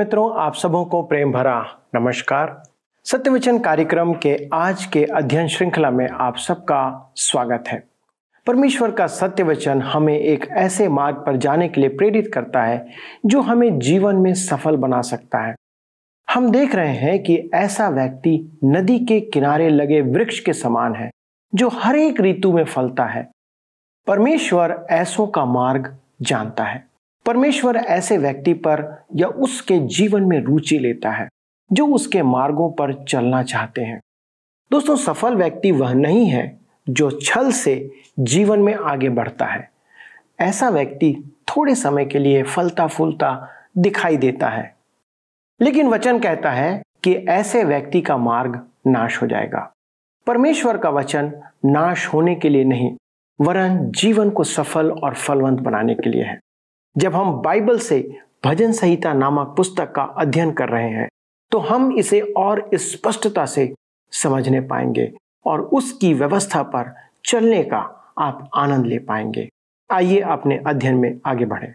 मित्रों, आप सबों को प्रेम भरा नमस्कार। सत्यवचन कार्यक्रम के आज के अध्ययन श्रृंखला में आप सबका स्वागत है। परमेश्वर का सत्य वचन हमें एक ऐसे मार्ग पर जाने के लिए प्रेरित करता है, जो हमें जीवन में सफल बना सकता है। हम देख रहे हैं कि ऐसा व्यक्ति नदी के किनारे लगे वृक्ष के समान है, जो हर एक ऋतु में फलता है। परमेश्वर ऐसों का मार्ग जानता है। परमेश्वर ऐसे व्यक्ति पर या उसके जीवन में रुचि लेता है, जो उसके मार्गों पर चलना चाहते हैं। दोस्तों, सफल व्यक्ति वह नहीं है जो छल से जीवन में आगे बढ़ता है। ऐसा व्यक्ति थोड़े समय के लिए फलता फूलता दिखाई देता है। लेकिन वचन कहता है कि ऐसे व्यक्ति का मार्ग नाश हो जाएगा। परमेश्वर का वचन नाश होने के लिए नहीं, वरन जीवन को सफल और फलवंत बनाने के लिए है। जब हम बाइबल से भजन संहिता नामक पुस्तक का अध्ययन कर रहे हैं तो हम इसे और स्पष्टता से समझने पाएँगे और उसकी व्यवस्था पर चलने का आप आनंद ले पाएँगे। आइए अपने अध्ययन में आगे बढ़ें।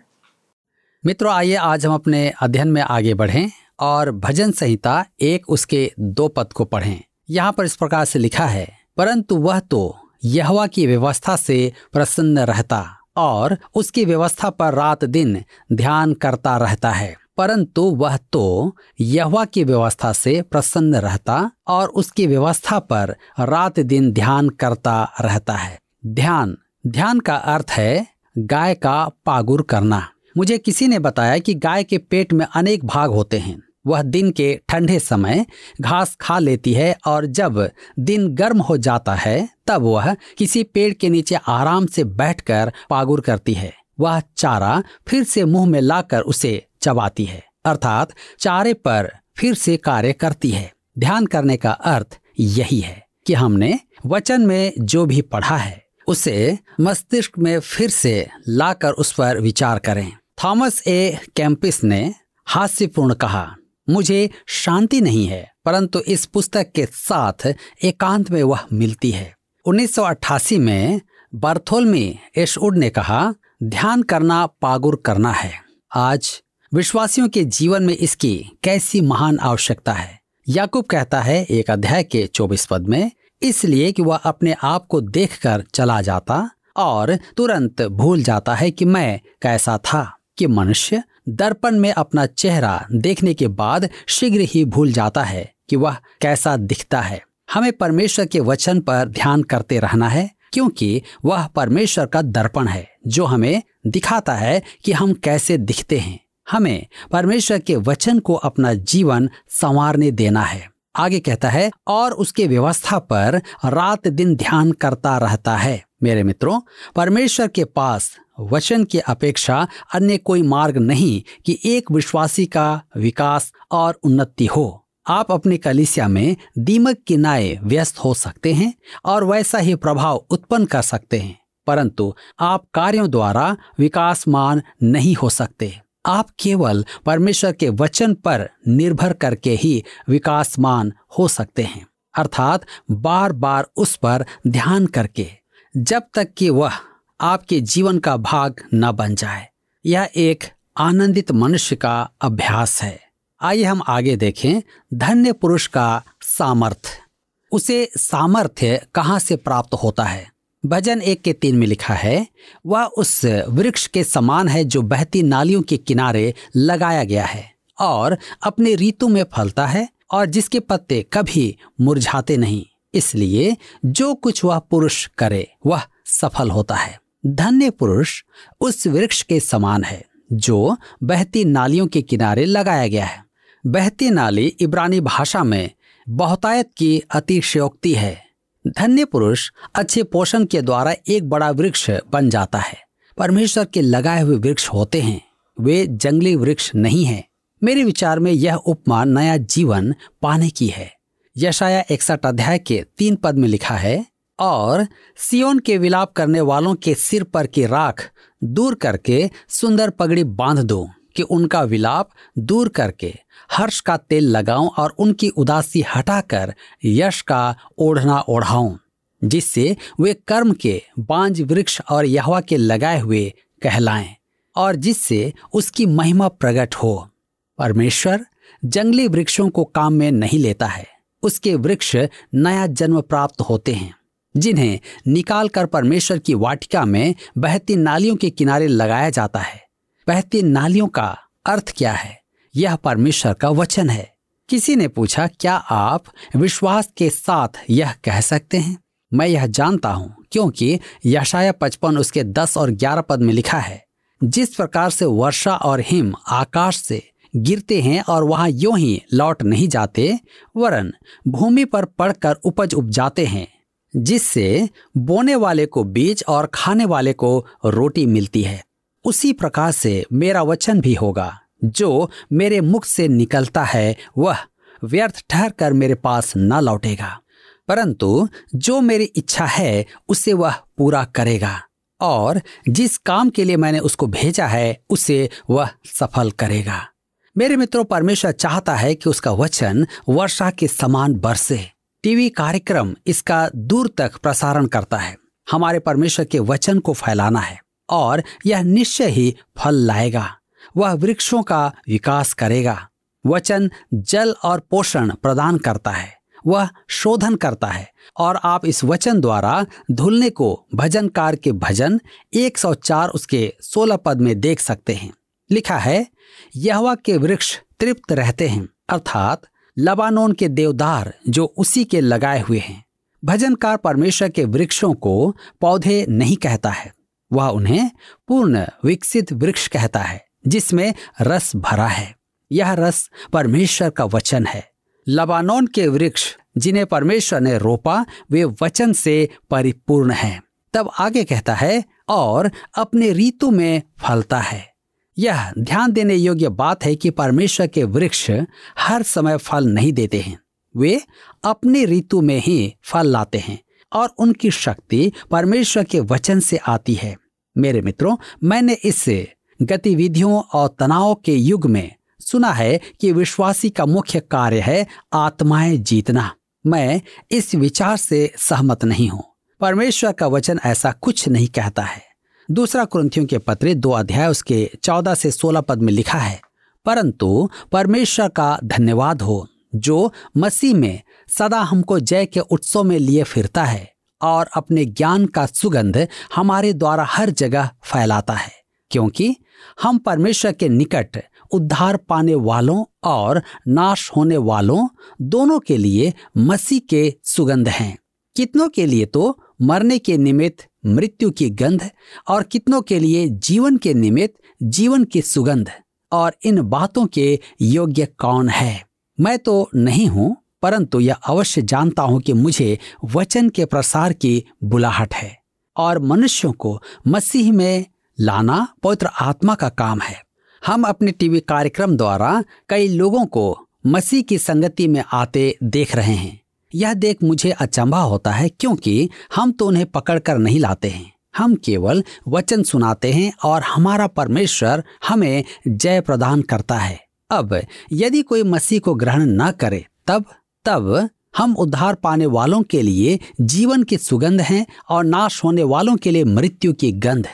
मित्रों, आइए आज हम अपने अध्ययन में आगे बढ़ें और भजन संहिता एक उसके दो पद को पढ़ें। यहाँ पर इस प्रकार से लिखा है, परंतु वह तो यहवा की व्यवस्था से प्रसन्न रहता। और उसकी व्यवस्था पर रात दिन ध्यान करता रहता है। परंतु वह तो यहवा की व्यवस्था से प्रसन्न रहता और उसकी व्यवस्था पर रात दिन ध्यान करता रहता है। ध्यान ध्यान का अर्थ है गाय का पागुर करना। मुझे किसी ने बताया कि गाय के पेट में अनेक भाग होते हैं। वह दिन के ठंडे समय घास खा लेती है और जब दिन गर्म हो जाता है, तब वह किसी पेड़ के नीचे आराम से बैठकर पागुर करती है। वह चारा फिर से मुँह में लाकर उसे चबाती है, अर्थात चारे पर फिर से कार्य करती है। ध्यान करने का अर्थ यही है कि हमने वचन में जो भी पढ़ा है, उसे मस्तिष्क में फिर से लाकर उस पर विचार करें। थॉमस ए कैंपिस ने हास्यपूर्ण कहा मुझे शांति नहीं है, परंतु इस पुस्तक के साथ एकांत में वह मिलती है। 1988 में बर्थोलमी एशउड ने कहा, ध्यान करना पागुर करना है। आज विश्वासियों के जीवन में इसकी कैसी महान आवश्यकता है? याकूब कहता है एक अध्याय के चौबीस पद में, इसलिए कि वह अपने आप को देखकर चला जाता और तुरंत भूल जाता है कि मैं कैसा था। कि मनुष्य दर्पण में अपना चेहरा देखने के बाद शीघ्र ही भूल जाता है कि वह कैसा दिखता है। हमें परमेश्वर के वचन पर ध्यान करते रहना है, क्योंकि वह परमेश्वर का दर्पण है, जो हमें दिखाता है कि हम कैसे दिखते हैं। हमें परमेश्वर के वचन को अपना जीवन संवारने देना है। आगे कहता है, और उसके व्यवस्था पर रात दिन ध्यान करता रहता है। मेरे मित्रों, परमेश्वर के पास वचन की अपेक्षा अन्य कोई मार्ग नहीं कि एक विश्वासी का विकास और उन्नति हो। आप अपनी कलिसिया में दीमक की व्यस्त हो सकते हैं और वैसा ही प्रभाव उत्पन्न कर सकते हैं, परंतु आप कार्यों द्वारा विकासमान नहीं हो सकते। आप केवल परमेश्वर के वचन पर निर्भर करके ही विकासमान हो सकते हैं, अर्थात बार बार उस पर ध्यान करके, जब तक कि वह आपके जीवन का भाग न बन जाए। यह एक आनंदित मनुष्य का अभ्यास है। आइए हम आगे देखें धन्य पुरुष का सामर्थ्य उसे सामर्थ्य कहाँ से प्राप्त होता है? भजन एक के तीन में लिखा है, वह उस वृक्ष के समान है जो बहती नालियों के किनारे लगाया गया है और अपने ऋतु में फलता है और जिसके पत्ते कभी मुरझाते नहीं। इसलिए जो कुछ वह पुरुष करे, वह सफल होता है। धन्य पुरुष उस वृक्ष के समान है, जो बहती नालियों के किनारे लगाया गया है। बहती नाली इब्रानी भाषा में बहुतायत की अतिशयोक्ति है। धन्य पुरुष अच्छे पोषण के द्वारा एक बड़ा वृक्ष बन जाता है। परमेश्वर के लगाए हुए वृक्ष होते हैं, वे जंगली वृक्ष नहीं है। मेरे विचार में यह उपमा नया जीवन पाने की है। यशाया इकसठ अध्याय के तीन पद में लिखा है और सियोन के विलाप करने वालों के सिर पर की राख दूर करके सुंदर पगड़ी बाँध दो कि उनका विलाप दूर करके हर्ष का तेल लगाऊँ और उनकी उदासी हटाकर यश का ओढ़ना ओढ़ाऊं, जिससे वे कर्म के बांझ वृक्ष और यहवा के लगाए हुए कहलाएँ और जिससे उसकी महिमा प्रकट हो। परमेश्वर जंगली वृक्षों को काम में नहीं लेता है, उसके वृक्ष नया जन्म प्राप्त होते हैं। जिन्हें निकालकर परमेश्वर की वाटिका में बहती नालियों के किनारे लगाया जाता है। बहती नालियों का अर्थ क्या है? यह परमेश्वर का वचन है। किसी ने पूछा, क्या आप विश्वास के साथ यह कह सकते हैं? मैं यह जानता हूँ, क्योंकि यशाया पचपन उसके दस और ग्यारह पद में लिखा है। जिस प्रकार से वर्षा और हिम आकाश से गिरते हैं और वहाँ यूँ ही लौट नहीं जाते, वरन भूमि पर पड़कर उपज उपजाते हैं जिससे बोने वाले को बीज और खाने वाले को रोटी मिलती है। उसी प्रकार से मेरा वचन भी होगा। जो मेरे मुख से निकलता है, वह व्यर्थ ठहर कर मेरे पास न लौटेगा। परंतु जो मेरी इच्छा है, उसे वह पूरा करेगा। और जिस काम के लिए मैंने उसको भेजा है, उसे वह सफल करेगा। मेरे मित्रों, परमेश्वर चाहता है कि उसका वचन वर्षा के समान बरसे। टीवी कार्यक्रम इसका दूर तक प्रसारण करता है। हमारे परमेश्वर के वचन को फैलाना है और यह निश्चय ही फल लाएगा। वह वृक्षों का विकास करेगा। वचन जल और पोषण प्रदान करता है। वह शोधन करता है और आप इस वचन द्वारा धुलने को भजनकार के भजन 104 उसके 16 पद में देख सकते हैं। लिखा है, यहवा के वृक्ष तृप्त रहते हैं, अर्थात लबानोन के देवदार जो उसी के लगाए हुए हैं। भजनकार परमेश्वर के वृक्षों को पौधे नहीं कहता है। वह उन्हें पूर्ण विकसित वृक्ष कहता है, जिसमें रस भरा है। यह रस परमेश्वर का वचन है। लबानोन के वृक्ष जिन्हें परमेश्वर ने रोपा, वे वचन से परिपूर्ण हैं। तब आगे कहता है, और अपने ऋतु में फलता है। यह ध्यान देने योग्य बात है कि परमेश्वर के वृक्ष हर समय फल नहीं देते हैं। वे अपने ऋतु में ही फल लाते हैं और उनकी शक्ति परमेश्वर के वचन से आती है। मेरे मित्रों, मैंने इस गतिविधियों और तनाव के युग में सुना है कि विश्वासी का मुख्य कार्य है आत्माएँ जीतना। मैं इस विचार से सहमत नहीं हूँ। परमेश्वर का वचन ऐसा कुछ नहीं कहता है। दूसरा क्रंथियों के पत्र दो अध्याय उसके चौदह से सोलह पद में लिखा है, परंतु परमेश्वर का धन्यवाद हो, जो मसीह में सदा हमको जय के उत्सव में लिए फिरता है और अपने ज्ञान का सुगंध हमारे द्वारा हर जगह फैलाता है, क्योंकि हम परमेश्वर के निकट उद्धार पाने वालों और नाश होने वालों दोनों के लिए मसीह के सुगंध हैं। कितनों के लिए तो मरने के निमित्त मृत्यु की गंध और कितनों के लिए जीवन के निमित्त जीवन की सुगंध और इन बातों के योग्य कौन है? मैं तो नहीं हूँ, परंतु यह अवश्य जानता हूँ कि मुझे वचन के प्रसार की बुलाहट है और मनुष्यों को मसीह में लाना पवित्र आत्मा का काम है। हम अपने टीवी कार्यक्रम द्वारा कई लोगों को मसीह की संगति में आते देख रहे हैं। यह देख मुझे अचंभा होता है क्योंकि हम तो उन्हें पकड़कर नहीं लाते हैं। हम केवल वचन सुनाते हैं और हमारा परमेश्वर हमें जय प्रदान करता है। अब यदि कोई मसीह को ग्रहण न करे, तब तब हम उद्धार पाने वालों के लिए जीवन की सुगंध हैं और नाश होने वालों के लिए मृत्यु की गंध।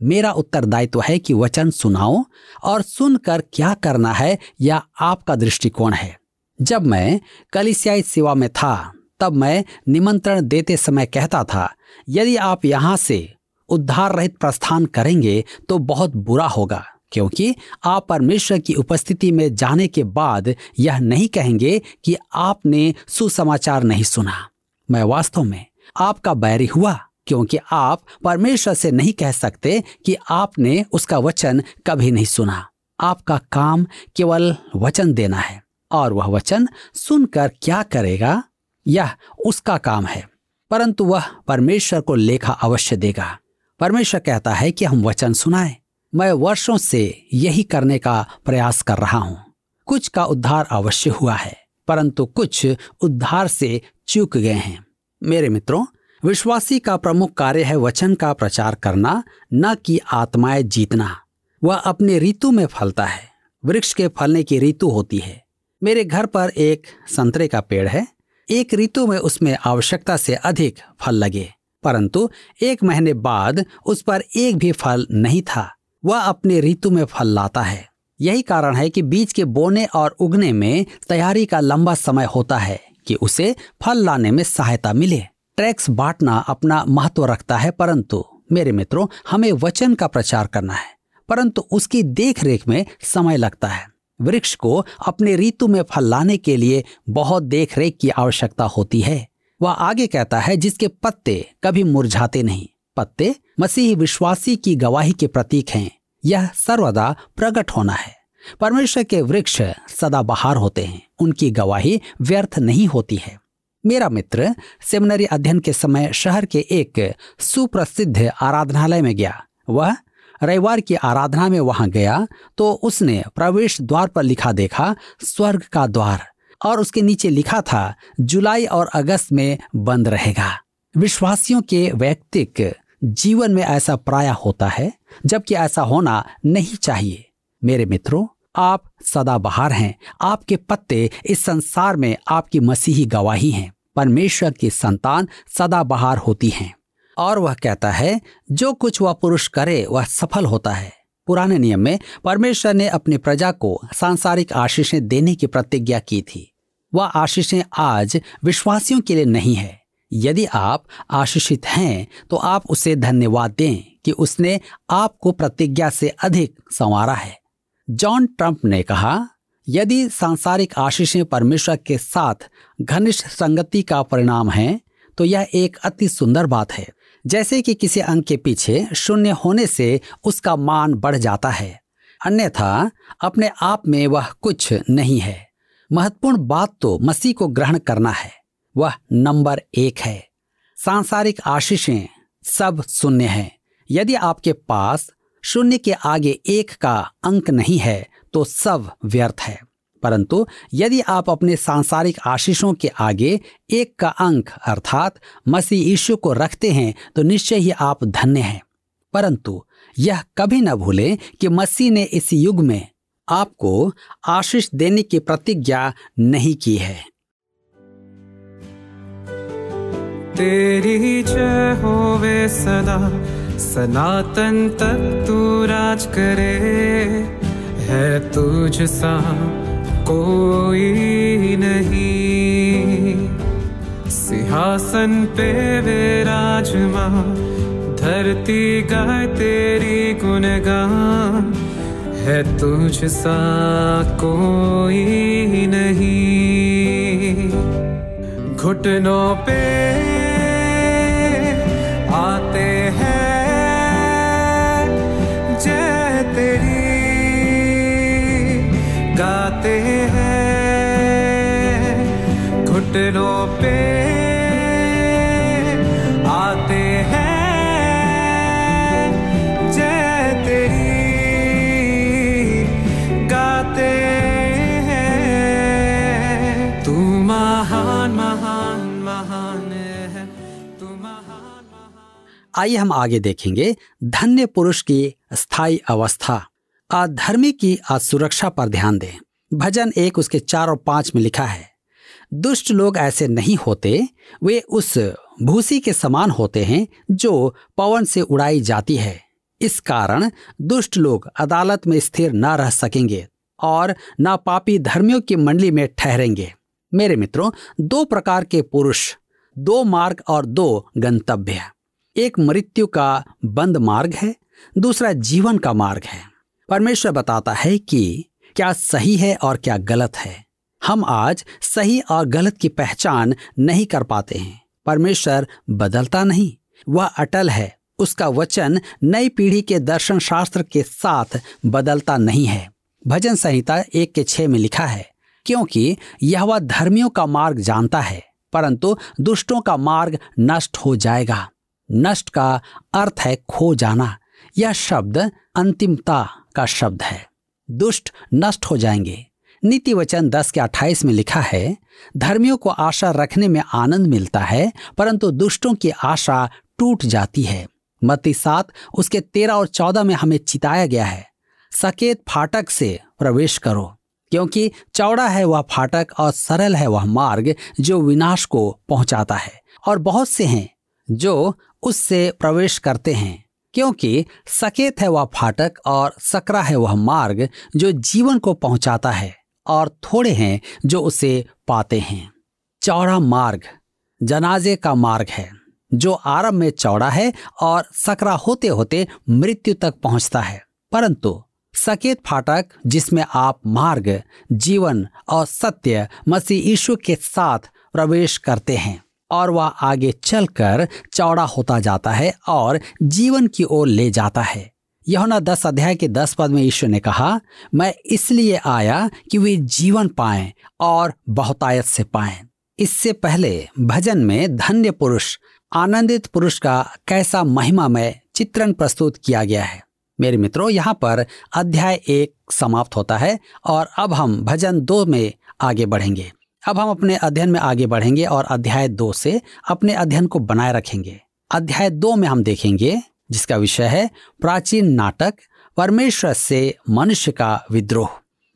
मेरा उत्तरदायित्व है कि वचन सुनाओ और सुनकर क्या करना है या आपका दृष्टिकोण है। जब मैं कलिसियाई सेवा में था, तब मैं निमंत्रण देते समय कहता था, यदि आप यहाँ से उद्धार रहित प्रस्थान करेंगे तो बहुत बुरा होगा, क्योंकि आप परमेश्वर की उपस्थिति में जाने के बाद यह नहीं कहेंगे कि आपने सुसमाचार नहीं सुना। मैं वास्तव में आपका बैरी हुआ, क्योंकि आप परमेश्वर से नहीं कह सकते कि आपने उसका वचन कभी नहीं सुना। आपका काम केवल वचन देना है। और वह वचन सुनकर क्या करेगा? यह उसका काम है। परंतु वह परमेश्वर को लेखा अवश्य देगा। परमेश्वर कहता है कि हम वचन सुनाए। मैं वर्षों से यही करने का प्रयास कर रहा हूँ। कुछ का उद्धार अवश्य हुआ है, परंतु कुछ उद्धार से चूक गए हैं। मेरे मित्रों, विश्वासी का प्रमुख कार्य है वचन का प्रचार करना, न कि आत्माएँ जीतना। वह अपने ऋतु में फलता है। वृक्ष के फलने की ऋतु होती है। मेरे घर पर एक संतरे का पेड़ है। एक ऋतु में उसमें आवश्यकता से अधिक फल लगे, परंतु एक महीने बाद उस पर एक भी फल नहीं था। वह अपने ऋतु में फल लाता है। यही कारण है कि बीज के बोने और उगने में तैयारी का लंबा समय होता है कि उसे फल लाने में सहायता मिले। टैक्स बांटना अपना महत्व रखता है, परंतु मेरे मित्रों, हमें वचन का प्रचार करना है, परंतु उसकी देख रेख में समय लगता है। वृक्ष को अपने ऋतु में फल लाने के लिए बहुत देख रेख की आवश्यकता होती है। वह आगे कहता है, जिसके पत्ते कभी मुरझाते नहीं। पत्ते मसीही विश्वासी की गवाही के प्रतीक हैं। यह सर्वदा प्रकट होना है। परमेश्वर के वृक्ष सदा बहार होते हैं। उनकी गवाही व्यर्थ नहीं होती है। मेरा मित्र सेमिनरी अध्ययन के समय शहर के एक सुप्रसिद्ध आराधनालय में गया। वह रविवार की आराधना में वहाँ गया तो उसने प्रवेश द्वार पर लिखा देखा, स्वर्ग का द्वार, और उसके नीचे लिखा था, जुलाई और अगस्त में बंद रहेगा। विश्वासियों के वैयक्तिक जीवन में ऐसा प्राय होता है, जबकि ऐसा होना नहीं चाहिए। मेरे मित्रों, आप सदा बाहर हैं। आपके पत्ते इस संसार में आपकी मसीही गवाही हैं। परमेश्वर की संतान सदा बाहर होती हैं। और वह कहता है, जो कुछ वह पुरुष करे, वह सफल होता है। पुराने नियम में परमेश्वर ने अपनी प्रजा को सांसारिक आशीषें देने की प्रतिज्ञा की थी। वह आशीषें आज विश्वासियों के लिए नहीं है। यदि आप आशीषित हैं तो आप उसे धन्यवाद दें कि उसने आपको प्रतिज्ञा से अधिक संवारा है। जॉन ट्रंप ने कहा, यदि सांसारिक आशीषें परमेश्वर के साथ घनिष्ठ संगति का परिणाम है तो यह एक अति सुंदर बात है। जैसे कि किसी अंक के पीछे शून्य होने से उसका मान बढ़ जाता है। अन्यथा, अपने आप में वह कुछ नहीं है। महत्वपूर्ण बात तो मसीह को ग्रहण करना है। वह नंबर एक है। सांसारिक आशीषें सब शून्य है। यदि आपके पास शून्य के आगे एक का अंक नहीं है तो सब व्यर्थ है। परंतु यदि आप अपने सांसारिक आशीषों के आगे एक का अंक अर्थात मसीह यीशु को रखते हैं तो निश्चय ही आप धन्य हैं। परंतु यह कभी न भूलें कि मसीह ने इस युग में आपको आशीष देने की प्रतिज्ञा नहीं की है। तेरी जय होवे सदा, सनातन तक तू राज करे, है तुझ सा कोई नहीं। सिंहासन पे विराजमा धरती का तेरी गुणगान, है तुझ सा कोई नहीं। घुटनों पे गाते हैं, घुटनों पे आते हैं, जय तेरी गाते हैं। तू महान महान महान है, तू महान महान। आइए हम आगे देखेंगे धन्य पुरुष की स्थायी अवस्था। अधर्मी की असुरक्षा पर ध्यान दें। भजन एक उसके चार और पाँच में लिखा है, दुष्ट लोग ऐसे नहीं होते, वे उस भूसी के समान होते हैं जो पवन से उड़ाई जाती है। इस कारण दुष्ट लोग अदालत में स्थिर न रह सकेंगे और न पापी धर्मियों की मंडली में ठहरेंगे। मेरे मित्रों, दो प्रकार के पुरुष, दो मार्ग और दो गंतव्य। एक मृत्यु का बंद मार्ग है, दूसरा जीवन का मार्ग है। परमेश्वर बताता है कि क्या सही है और क्या गलत है। हम आज सही और गलत की पहचान नहीं कर पाते हैं। परमेश्वर बदलता नहीं। वह अटल है। उसका वचन नई पीढ़ी के दर्शन शास्त्र के साथ बदलता नहीं है। भजन संहिता एक के छह में लिखा है, क्योंकि यह वह धर्मियों का मार्ग जानता है, परंतु दुष्टों का मार्ग नष्ट हो जाएगा। नष्ट का अर्थ है खो जाना। यह शब्द अंतिमता का शब्द है। दुष्ट नष्ट हो जाएँगे। नीति वचन दस के अट्ठाईस में लिखा है, धर्मियों को आशा रखने में आनंद मिलता है, परंतु दुष्टों की आशा टूट जाती है। मती सात, उसके तेरह और चौदह में हमें चिताया गया है। सकेत फाटक से प्रवेश करो, क्योंकि चौड़ा है वह फाटक और सरल है वह मार्ग जो विनाश को पहुंचाता है। और बहुत से हैं जो उससे प्रवेश करते हैं। क्योंकि सकेत है वह फाटक और सकरा है वह मार्ग जो जीवन को पहुंचाता है और थोड़े हैं जो उसे पाते हैं। चौड़ा मार्ग, जनाजे का मार्ग है, जो आरंभ में चौड़ा है और सकरा होते होते मृत्यु तक पहुँचता है। परंतु सकेत फाटक, जिसमें आप मार्ग, जीवन और सत्य मसीह यीशु के साथ प्रवेश करते हैं और वह आगे चलकर चौड़ा होता जाता है और जीवन की ओर ले जाता है। यहुना दस अध्याय के दस पद में ईश्वर ने कहा, मैं इसलिए आया कि वे जीवन पाएँ और बहुतायत से पाएँ। इससे पहले भजन में धन्य पुरुष, आनंदित पुरुष का कैसा महिमा में चित्रण प्रस्तुत किया गया है। मेरे मित्रों, यहाँ पर अध्याय एक समाप्त होता है और अब हम भजन दो में आगे बढ़ेंगे। अब हम अपने अध्ययन में आगे बढ़ेंगे और अध्याय दो से अपने अध्ययन को बनाए रखेंगे। अध्याय दो में हम देखेंगे, जिसका विषय है प्राचीन नाटक, परमेश्वर से मनुष्य का विद्रोह।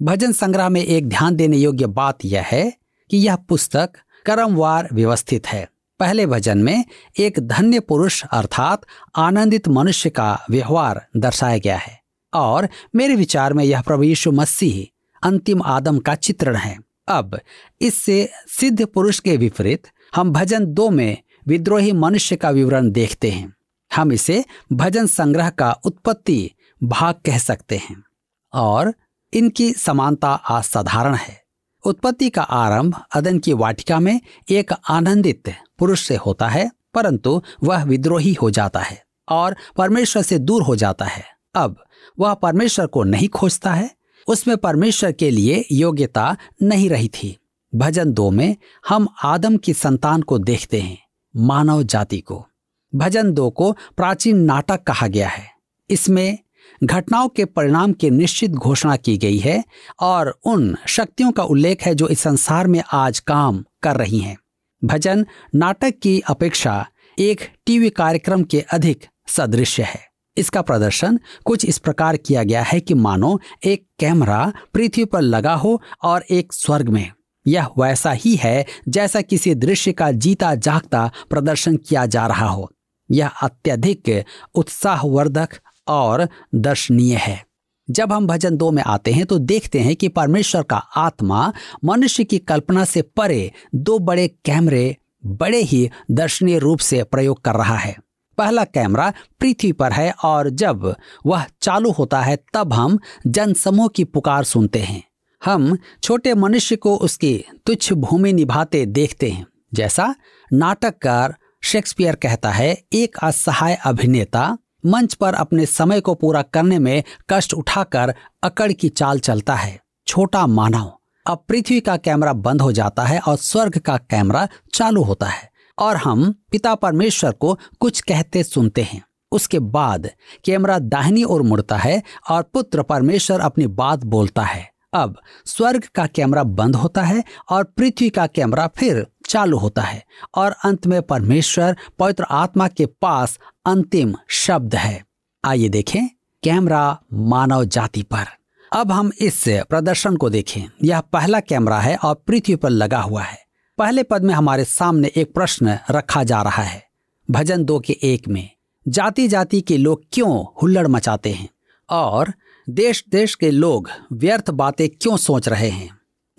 भजन संग्रह में एक ध्यान देने योग्य बात यह है कि यह पुस्तक क्रमवार व्यवस्थित है। पहले भजन में एक धन्य पुरुष अर्थात आनंदित मनुष्य का व्यवहार दर्शाया गया है। और मेरे विचार में यह प्रभु यीशु मसीह, अंतिम आदम का चित्रण है। अब इससे सिद्ध पुरुष के विपरीत हम भजन दो में विद्रोही मनुष्य का विवरण देखते हैं। हम इसे भजन संग्रह का उत्पत्ति भाग कह सकते हैं। और इनकी समानता असाधारण है। उत्पत्ति का आरंभ अदन की वाटिका में एक आनंदित पुरुष से होता है, परंतु वह विद्रोही हो जाता है और परमेश्वर से दूर हो जाता है। अब वह परमेश्वर को नहीं खोजता है उसमें परमेश्वर के लिए योग्यता नहीं रही थी। भजन दो में हम आदम की संतान को देखते हैं, मानव जाति को। भजन दो को प्राचीन नाटक कहा गया है। इसमें घटनाओं के परिणाम की निश्चित घोषणा की गई है और उन शक्तियों का उल्लेख है जो इस संसार में आज काम कर रही हैं। भजन नाटक की अपेक्षा एक टीवी कार्यक्रम के अधिक सदृश्य है। इसका प्रदर्शन कुछ इस प्रकार किया गया है कि मानो, एक कैमरा पृथ्वी पर लगा हो और एक स्वर्ग में। यह वैसा ही है जैसा किसी दृश्य का जीता जागता प्रदर्शन किया जा रहा हो। यह अत्यधिक उत्साहवर्धक और दर्शनीय है। जब हम भजन दो में आते हैं तो देखते हैं कि परमेश्वर का आत्मा मनुष्य की कल्पना से परे दो बड़े कैमरे बड़े ही दर्शनीय रूप से प्रयोग कर रहा है। पहला कैमरा पृथ्वी पर है और जब वह चालू होता है, तब हम जनसमूह की पुकार सुनते हैं। हम छोटे मनुष्य को उसकी तुच्छ भूमि निभाते देखते हैं। जैसा नाटककार शेक्सपियर कहता है, एक असहाय अभिनेता मंच पर अपने समय को पूरा करने में कष्ट उठाकर अकड़ की चाल चलता है। छोटा मानव, अब पृथ्वी का कैमरा बंद हो जाता है और स्वर्ग का कैमरा चालू होता है। और हम पिता परमेश्वर को कुछ कहते सुनते हैं। उसके बाद कैमरा दाहिनी ओर मुड़ता है और पुत्र परमेश्वर अपनी बात बोलता है। अब स्वर्ग का कैमरा बंद होता है और पृथ्वी का कैमरा फिर चालू होता है और अंत में परमेश्वर पवित्र आत्मा के पास अंतिम शब्द है। आइए देखें कैमरा मानव जाति पर। अब हम इस प्रदर्शन को देखें। यह पहला कैमरा है और पृथ्वी पर लगा हुआ है। पहले पद में हमारे सामने एक प्रश्न रखा जा रहा है, भजन दो के एक में जाति जाति के लोग क्यों हुल्लड़ मचाते हैं? और देश देश के लोग व्यर्थ बातें क्यों सोच रहे हैं?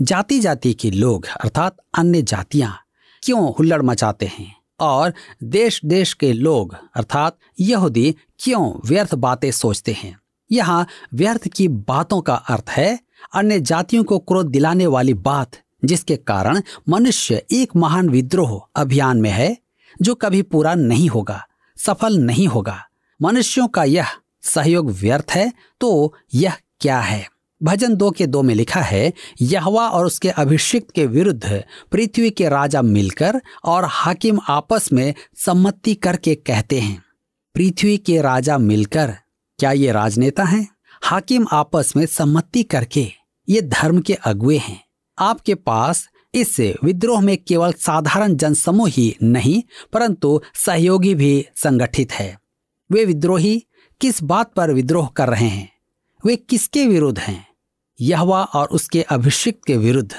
जाति जाति के लोग, अर्थात अन्य जातियाँ, क्यों हुल्लड़ मचाते हैं? और देश देश के लोग, अर्थात यहूदी, क्यों व्यर्थ बातें सोचते हैं? यहाँ व्यर्थ की बातों का अर्थ है, अन्य जातियों को क्रोध दिलाने वाली बात जिसके कारण मनुष्य एक महान विद्रोह अभियान में है, जो कभी पूरा नहीं होगा, सफल नहीं होगा। मनुष्यों का यह सहयोग व्यर्थ है तो यह क्या है? भजन दो के दो में लिखा है, यहवा और उसके अभिषिक्त के विरुद्ध पृथ्वी के राजा मिलकर और हाकिम आपस में सम्मति करके कहते हैं, पृथ्वी के राजा मिलकर क्या ये राजनेता हैं? हाकिम आपस में सम्मति करके ये धर्म के अगुए हैं। आपके पास इस विद्रोह में केवल साधारण जनसमूह ही नहीं, परंतु सहयोगी भी संगठित है। वे विद्रोही किस बात पर विद्रोह कर रहे हैं? वे किसके विरुद्ध हैं? यहवा और उसके अभिषिक्त के विरुद्ध।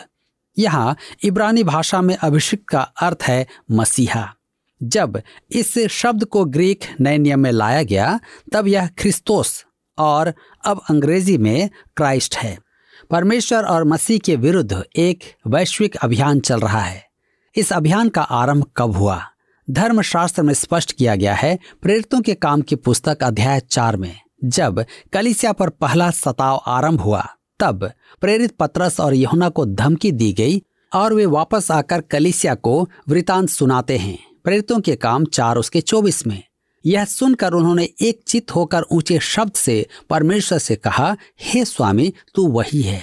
यहाँ इब्रानी भाषा में अभिषिक्त का अर्थ है मसीहा। जब इस शब्द को ग्रीक नए नियम में लाया गया, तब यह ख्रिस्तोस और अब अंग्रेज़ी में क्राइस्ट है। परमेश्वर और मसीह के विरुद्ध एक वैश्विक अभियान चल रहा है। इस अभियान का आरंभ कब हुआ? धर्मशास्त्र में स्पष्ट किया गया है प्रेरितों के काम की पुस्तक अध्याय चार में। जब कलिसिया पर पहला सताव आरंभ हुआ, तब प्रेरित पत्रस और यहुना को धमकी दी गई और वे वापस आकर कलिसिया को वृतांत सुनाते हैं। प्रेरितों के काम चार उसके चौबीस में। यह सुनकर उन्होंने एक चित होकर ऊँचे शब्द से परमेश्वर से कहा, हे स्वामी, तू वही है।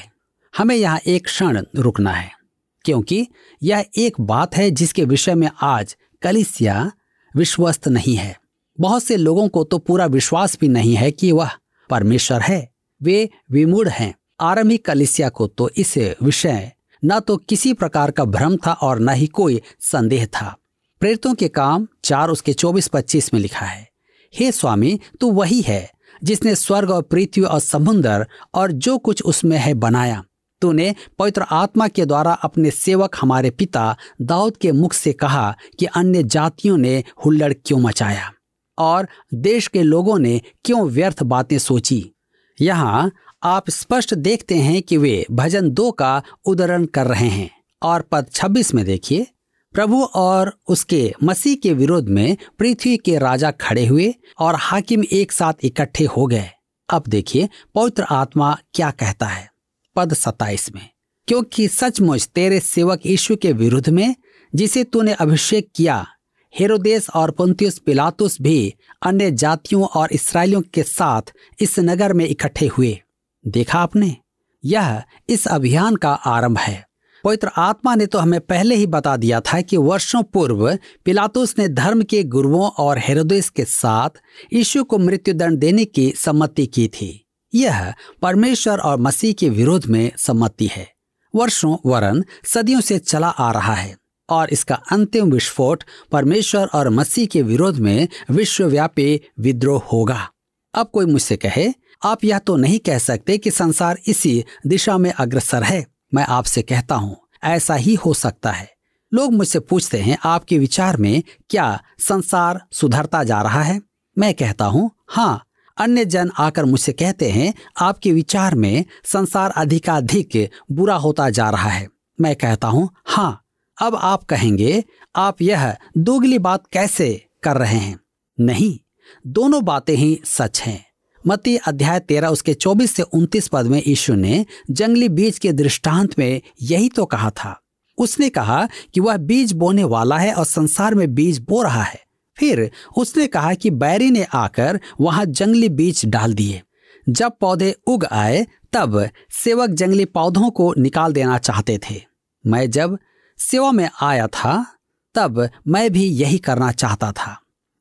हमें यहाँ एक क्षण रुकना है, क्योंकि यह एक बात है जिसके विषय में आज कलिसिया विश्वस्त नहीं है। बहुत से लोगों को तो पूरा विश्वास भी नहीं है कि वह परमेश्वर है। वे विमूढ़ हैं। आरंभिक कलिसिया को तो इस विषय, न तो किसी प्रकार का भ्रम था और न ही कोई संदेह था। प्रेरितों के काम चार उसके चौबीस पच्चीस में लिखा है। हे स्वामी, तू वही है जिसने स्वर्ग और पृथ्वी और समुन्दर और जो कुछ उसमें है बनाया। तूने पवित्र आत्मा के द्वारा अपने सेवक हमारे पिता दाऊद के मुख से कहा कि अन्य जातियों ने हुल्लड़ क्यों मचाया और देश के लोगों ने क्यों व्यर्थ बातें सोची। यहाँ आप स्पष्ट देखते हैं कि वे भजन दो का उदाहरण कर रहे हैं और पद 26 में देखिए। प्रभु और उसके मसीह के विरोध में पृथ्वी के राजा खड़े हुए और हाकिम एक साथ इकट्ठे हो गए। अब देखिए, पवित्र आत्मा क्या कहता है। पद सताइस में, क्योंकि सचमुच तेरे सेवक यीशु के विरुद्ध में, जिसे तूने अभिषेक किया, हेरोदेस और पुंतियुस पिलातुस भी अन्य जातियों और इसराइलियों के साथ इस नगर में इकट्ठे हुए। देखा आपने? यह इस अभियान का आरंभ है। पवित्र आत्मा ने तो हमें पहले ही बता दिया था कि वर्षों पूर्व पिलातुस ने धर्म के गुरुओं और हेरोदेस के साथ यीशु को मृत्युदंड देने की सम्मति की थी। यह परमेश्वर और मसीह के विरोध में सम्मति है। वर्षों वरन सदियों से चला आ रहा है और इसका अंतिम विस्फोट परमेश्वर और मसीह के विरोध में विश्वव्यापी विद्रोह होगा। अब कोई मुझसे कहे, आप यह तो नहीं कह सकते कि संसार इसी दिशा में अग्रसर है। मैं आपसे कहता हूँ, ऐसा ही हो सकता है। लोग मुझसे पूछते हैं, आपके विचार में क्या संसार सुधरता जा रहा है? मैं कहता हूँ हाँ। अन्य जन आकर मुझसे कहते हैं, आपके विचार में संसार अधिकाधिक बुरा होता जा रहा है। मैं कहता हूँ हाँ। अब आप कहेंगे, आप यह दोगली बात कैसे कर रहे हैं? नहीं, दोनों बातें ही सच हैं। मती अध्याय तेरह उसके चौबीस से उनतीस पद में यीशु ने जंगली बीज के दृष्टांत में यही तो कहा था। उसने कहा कि वह बीज बोने वाला है और संसार में बीज बो रहा है। फिर उसने कहा कि बैरी ने आकर वहाँ जंगली बीज डाल दिए। जब पौधे उग आए, तब सेवक जंगली पौधों को निकाल देना चाहते थे। मैं जब सेवा में आया था, तब मैं भी यही करना चाहता था।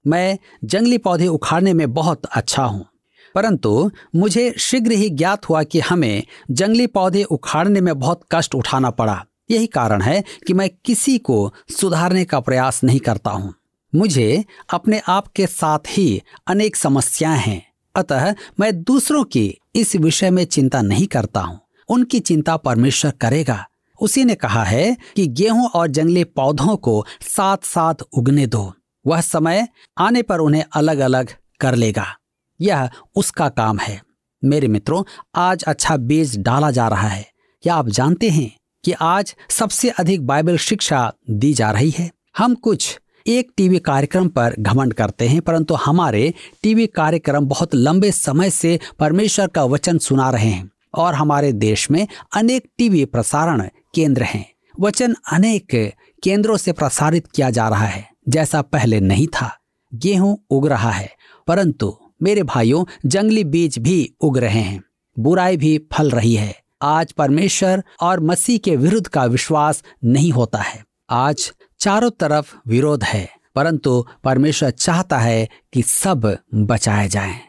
मैं जंगली पौधे उखाड़ने में बहुत अच्छा हूँ। परंतु मुझे शीघ्र ही ज्ञात हुआ कि हमें जंगली पौधे उखाड़ने में बहुत कष्ट उठाना पड़ा। यही कारण है कि मैं किसी को सुधारने का प्रयास नहीं करता हूँ। मुझे अपने आप के साथ ही अनेक समस्याएँ हैं। अतः मैं दूसरों की इस विषय में चिंता नहीं करता हूँ। उनकी चिंता परमेश्वर करेगा। उसी ने कहा है कि गेहूँ और जंगली पौधों को साथ साथ उगने दो। वह समय आने पर उन्हें अलग अलग कर लेगा। यह उसका काम है। मेरे मित्रों, आज अच्छा बीज डाला जा रहा है। क्या आप जानते हैं कि आज सबसे अधिक बाइबल शिक्षा दी जा रही है? हम कुछ एक टीवी कार्यक्रम पर घमंड करते हैं, परंतु हमारे टीवी कार्यक्रम बहुत लंबे समय से परमेश्वर का वचन सुना रहे हैं और हमारे देश में अनेक टीवी प्रसारण केंद्र हैं। वचन अनेक केंद्रों से प्रसारित किया जा रहा है, जैसा पहले नहीं था। गेहूँ उग रहा है, परंतु मेरे भाइयों, जंगली बीज भी उग रहे हैं। बुराई भी फल रही है। आज परमेश्वर और मसीह के विरुद्ध का विश्वास नहीं होता है। आज चारों तरफ़ विरोध है, परंतु परमेश्वर चाहता है कि सब बचाए जाएँ।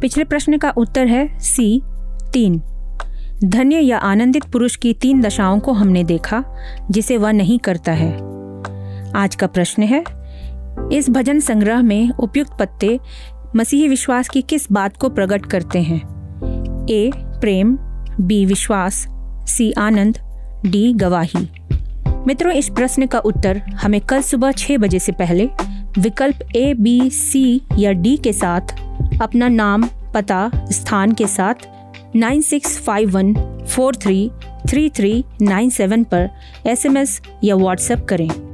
पिछले प्रश्न का उत्तर है सी, तीन। धन्य या आनंदित पुरुष की तीन दशाओं को हमने देखा, जिसे वह नहीं करता है। आज का प्रश्न है इस भजन संग्रह में उपयुक्त पत्ते मसीही विश्वास की किस बात को प्रकट करते हैं? ए, प्रेम, बी, विश्वास, सी, आनंद, डी, गवाही। मित्रों, इस प्रश्न का उत्तर हमें कल सुबह छह बजे से पहले विकल्प ए, बी, सी या डी के साथ, अपना नाम, पता, स्थान के साथ 9651433397 पर एसएमएस या व्हाट्सएप करें।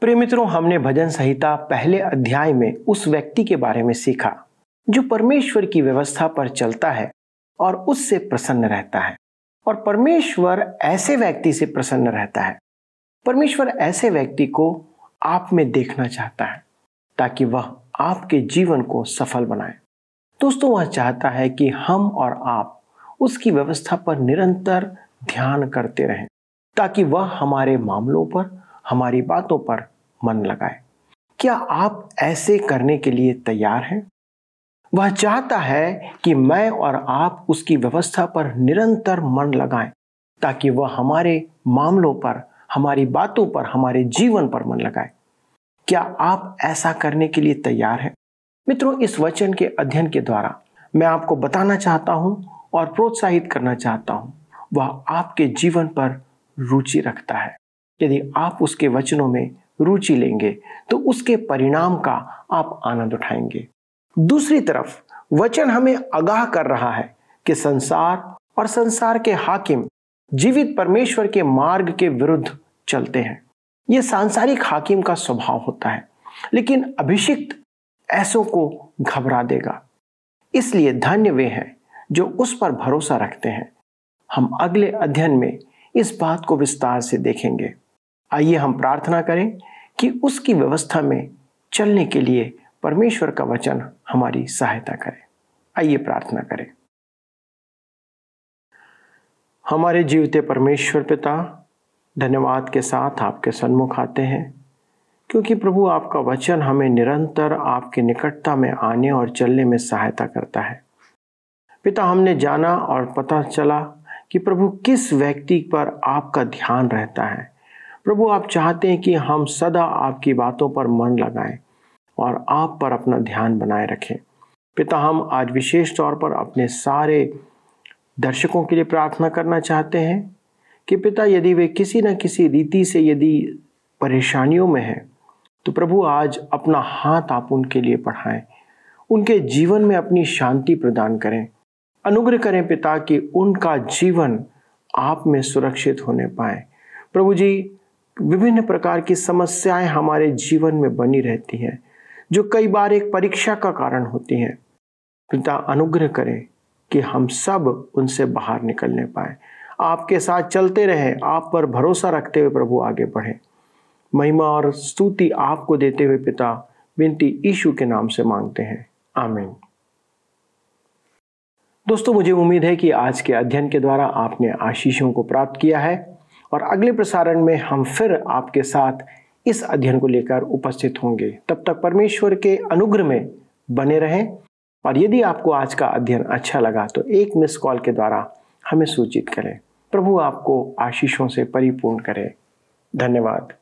प्रिय मित्रों, हमने भजन संहिता पहले अध्याय में उस व्यक्ति के बारे में सीखा, जो परमेश्वर की व्यवस्था पर चलता है और उससे प्रसन्न रहता है। और परमेश्वर ऐसे व्यक्ति से प्रसन्न रहता है। परमेश्वर ऐसे व्यक्ति को आप में देखना चाहता है, ताकि वह आपके जीवन को सफल बनाए। दोस्तों, वह चाहता है कि हम और आप उसकी व्यवस्था पर निरंतर ध्यान करते रहें, ताकि वह हमारे मामलों पर हमारी बातों पर मन लगाए। क्या आप ऐसे करने के लिए तैयार हैं? वह चाहता है कि मैं और आप उसकी व्यवस्था पर निरंतर मन लगाएँ, ताकि वह हमारे मामलों पर, हमारी बातों पर, हमारे जीवन पर मन लगाए। क्या आप ऐसा करने के लिए तैयार हैं? मित्रों, इस वचन के अध्ययन के द्वारा मैं आपको बताना चाहता हूँ और प्रोत्साहित करना चाहता हूँ। वह आपके जीवन पर रुचि रखता है। यदि आप उसके वचनों में रुचि लेंगे तो उसके परिणाम का आप आनंद उठाएँगे। दूसरी तरफ़, वचन हमें आगाह कर रहा है कि संसार और संसार के हाकिम जीवित परमेश्वर के मार्ग के विरुद्ध चलते हैं। यह सांसारिक हाकिम का स्वभाव होता है, लेकिन अभिषिक्त ऐसों को घबरा देगा। इसलिए धन्य वे हैं जो उस पर भरोसा रखते हैं। हम अगले अध्ययन में इस बात को विस्तार से देखेंगे। आइए हम प्रार्थना करें कि उसकी व्यवस्था में चलने के लिए परमेश्वर का वचन हमारी सहायता करे। आइए प्रार्थना करें। हमारे जीवते परमेश्वर पिता, धन्यवाद के साथ आपके सन्मुख आते हैं, क्योंकि प्रभु आपका वचन हमें निरंतर आपकी निकटता में आने और चलने में सहायता करता है। पिता, हमने जाना और पता चला कि प्रभु किस व्यक्ति पर आपका ध्यान रहता है प्रभु, आप चाहते हैं कि हम सदा आपकी बातों पर मन लगाएँ और आप पर अपना ध्यान बनाए रखें। पिता, हम आज विशेष तौर पर अपने सारे दर्शकों के लिए प्रार्थना करना चाहते हैं कि पिता, यदि वे किसी न किसी रीति से यदि परेशानियों में हैं तो प्रभु, आज अपना हाथ आप उनके लिए बढ़ाएँ। उनके जीवन में अपनी शांति प्रदान करें। अनुग्रह करें पिता कि उनका जीवन आप में सुरक्षित होने पाए। प्रभु जी विभिन्न प्रकार की समस्याएँ हमारे जीवन में बनी रहती हैं, जो कई बार एक परीक्षा का कारण होती हैं। पिता, अनुग्रह करें कि हम सब उनसे बाहर निकलने पाए। आपके साथ चलते रहे, आप पर भरोसा रखते हुए प्रभु आगे बढ़े। महिमा और स्तुति आपको देते हुए पिता, विनती ईशु के नाम से मांगते हैं। आमीन। दोस्तों, मुझे उम्मीद है कि आज के अध्ययन के द्वारा आपने आशीषों को प्राप्त किया है। और अगले प्रसारण में हम फिर आपके साथ इस अध्ययन को लेकर उपस्थित होंगे। तब तक परमेश्वर के अनुग्रह में बने रहें। और यदि आपको आज का अध्ययन अच्छा लगा तो एक मिस कॉल के द्वारा हमें सूचित करें। प्रभु आपको आशीषों से परिपूर्ण करें। धन्यवाद।